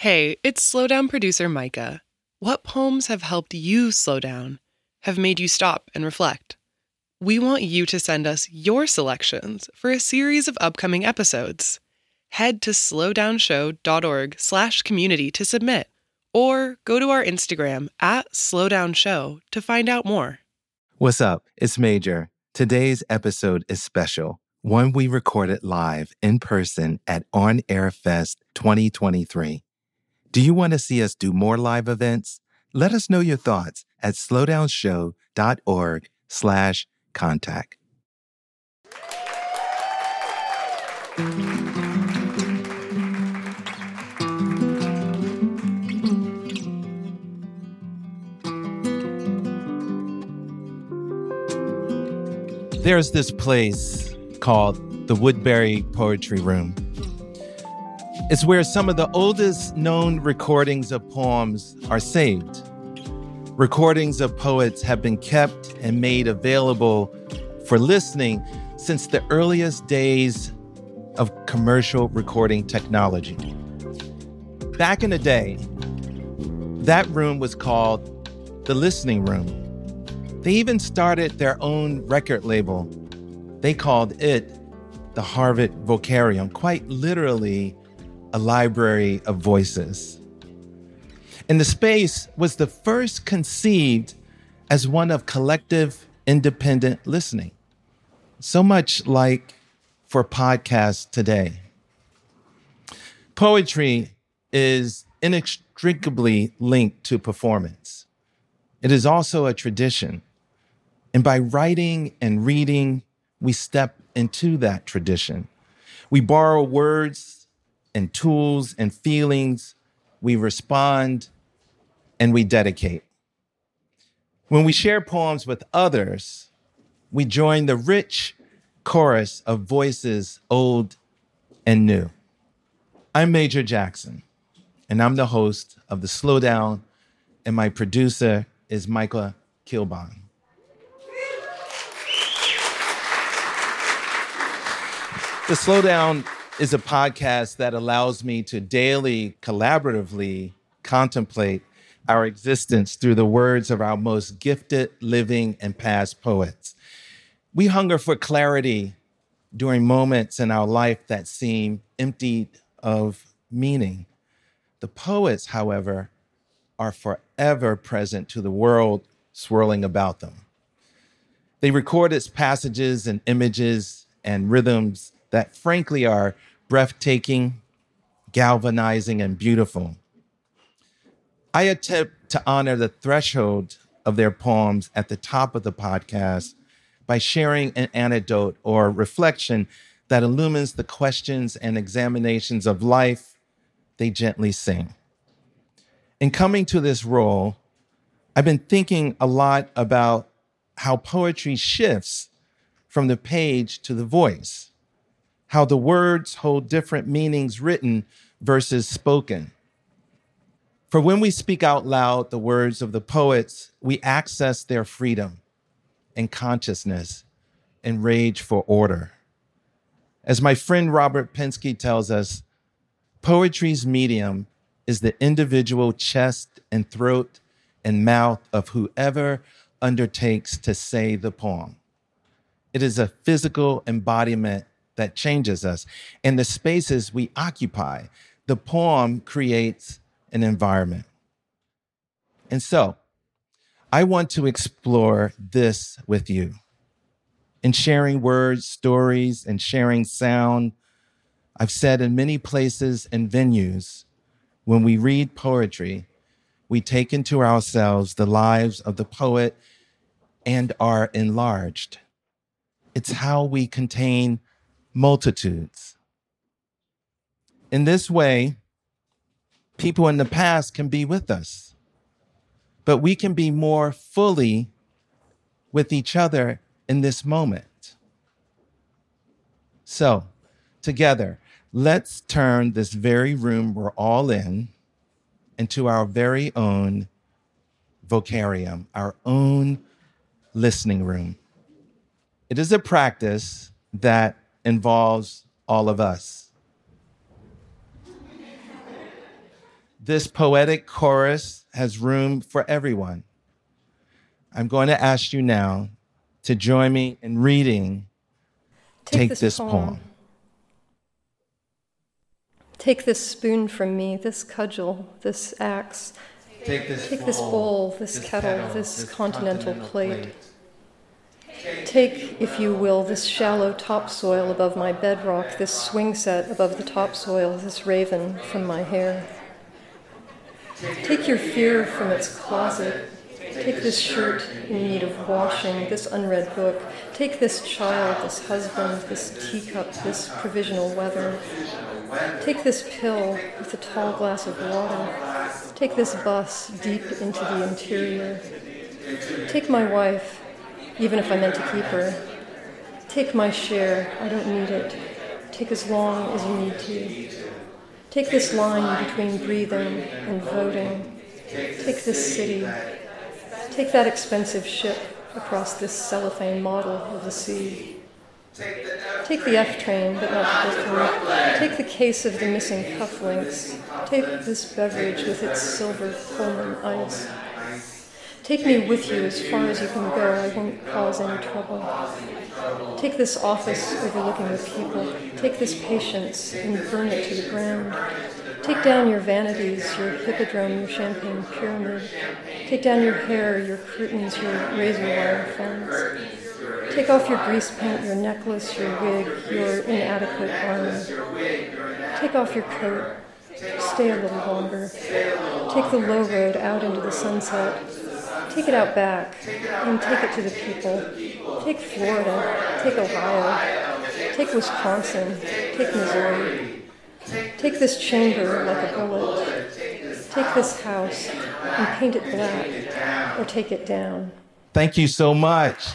Hey, it's Slowdown producer Micah. What poems have helped you slow down, have made you stop and reflect? We want you to send us your selections for a series of upcoming episodes. Head to slowdownshow.org slash community to submit, or go to our Instagram at slowdownshow to find out more. What's up? It's Major. Today's episode is special, one we recorded live in person at On Air Fest 2023. Do you want to see us do more live events? Let us know your thoughts at slowdownshow.org slash contact. There's this place called the Woodberry Poetry Room. It's where some of the oldest known recordings of poems are saved. Recordings of poets have been kept and made available for listening since the earliest days of commercial recording technology. Back in the day, that room was called the Listening Room. They even started their own record label. They called it the Harvard Vocarium, quite literally a library of voices. And the space was the first conceived as one of collective independent listening, so much like for podcasts today. Poetry is inextricably linked to performance. It is also a tradition and by writing and reading, we step into that tradition. We borrow words and tools and feelings, we respond, and we dedicate. When we share poems with others, we join the rich chorus of voices old and new. I'm Major Jackson, and I'm the host of The Slowdown, and my producer is Micah Kilbon. The Slowdown is a podcast that allows me to daily, collaboratively contemplate our existence through the words of our most gifted living and past poets. We hunger for clarity during moments in our life that seem emptied of meaning. The poets, however, are forever present to the world swirling about them. They record its passages and images and rhythms that frankly are breathtaking, galvanizing, and beautiful. I attempt to honor the threshold of their poems at the top of the podcast by sharing an anecdote or reflection that illumines the questions and examinations of life they gently sing. In coming to this role, I've been thinking a lot about how poetry shifts from the page to the voice how the words hold different meanings written versus spoken. For when we speak out loud the words of the poets, we access their freedom and consciousness and rage for order. As my friend Robert Pinsky tells us, poetry's medium is the individual chest and throat and mouth of whoever undertakes to say the poem. It is a physical embodiment that changes us. In the spaces we occupy, the poem creates an environment. And so, I want to explore this with you. In sharing words, stories, and sharing sound, I've said in many places and venues, when we read poetry, we take into ourselves the lives of the poet and are enlarged. It's how we contain multitudes. In this way, people in the past can be with us, but we can be more fully with each other in this moment. So, together, let's turn this very room we're all in into our very own vocarium, our own listening room. It is a practice that involves all of us. this poetic chorus has room for everyone. I'm going to ask you now to join me in reading Take, Take this, this poem. poem. Take this spoon from me, this cudgel, this axe. Take this, Take bowl, this bowl, this, this kettle, this continental, continental plate. plate. Take, if you will, this shallow topsoil above my bedrock, this swing set above the topsoil, this raven from my hair. Take your fear from its closet, Take this shirt in need of washing, this unread book. Take this child, this husband, this teacup, this provisional weather. Take this pill with a tall glass of water. Take this bus deep into the interior. Take my wife, even if I meant to keep her. Take my share, I don't need it. Take as long as you need to. Take this line between breathing and voting. Take this city, Take that expensive ship across this cellophane model of the sea. Take the F train, but not the Brooklyn. Take the case of the missing cufflinks. Take this beverage with its silver Pullman ice. Take me with you as far as you can go. I won't cause any trouble. Take this office overlooking the people. Take this patience and burn it to the ground. Take down your vanities, your hippodrome, your champagne pyramid. Take down your hair, your curtains, your razor wire fence. Take off your grease paint, your necklace, your wig, your inadequate armor. Take off your coat. Stay a little longer. Take the low road out into the sunset. Take it out back and take it to the people. Take Florida. Take Ohio. Take Wisconsin. Take Missouri. Take this chamber like a bullet. Take this house and paint it black, or take it down. Thank you so much.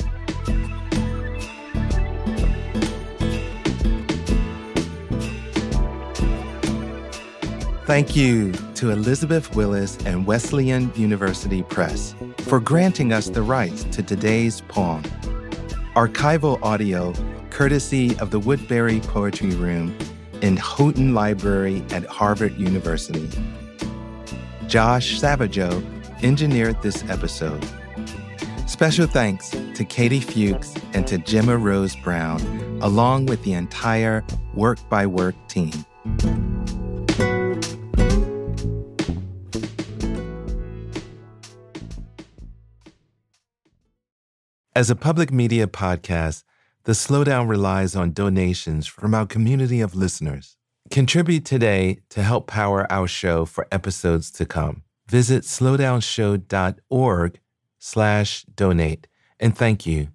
Thank you to Elizabeth Willis and Wesleyan University Press for granting us the rights to today's poem. Archival audio courtesy of the Woodberry Poetry Room in Houghton Library at Harvard University. Josh Savageau engineered this episode. Special thanks to Katie Fuchs and to Gemma Rose Brown, along with the entire Work by Work team. As a public media podcast, the Slowdown relies on donations from our community of listeners. Contribute today to help power our show for episodes to come. Visit slowdownshow.org slash donate. And thank you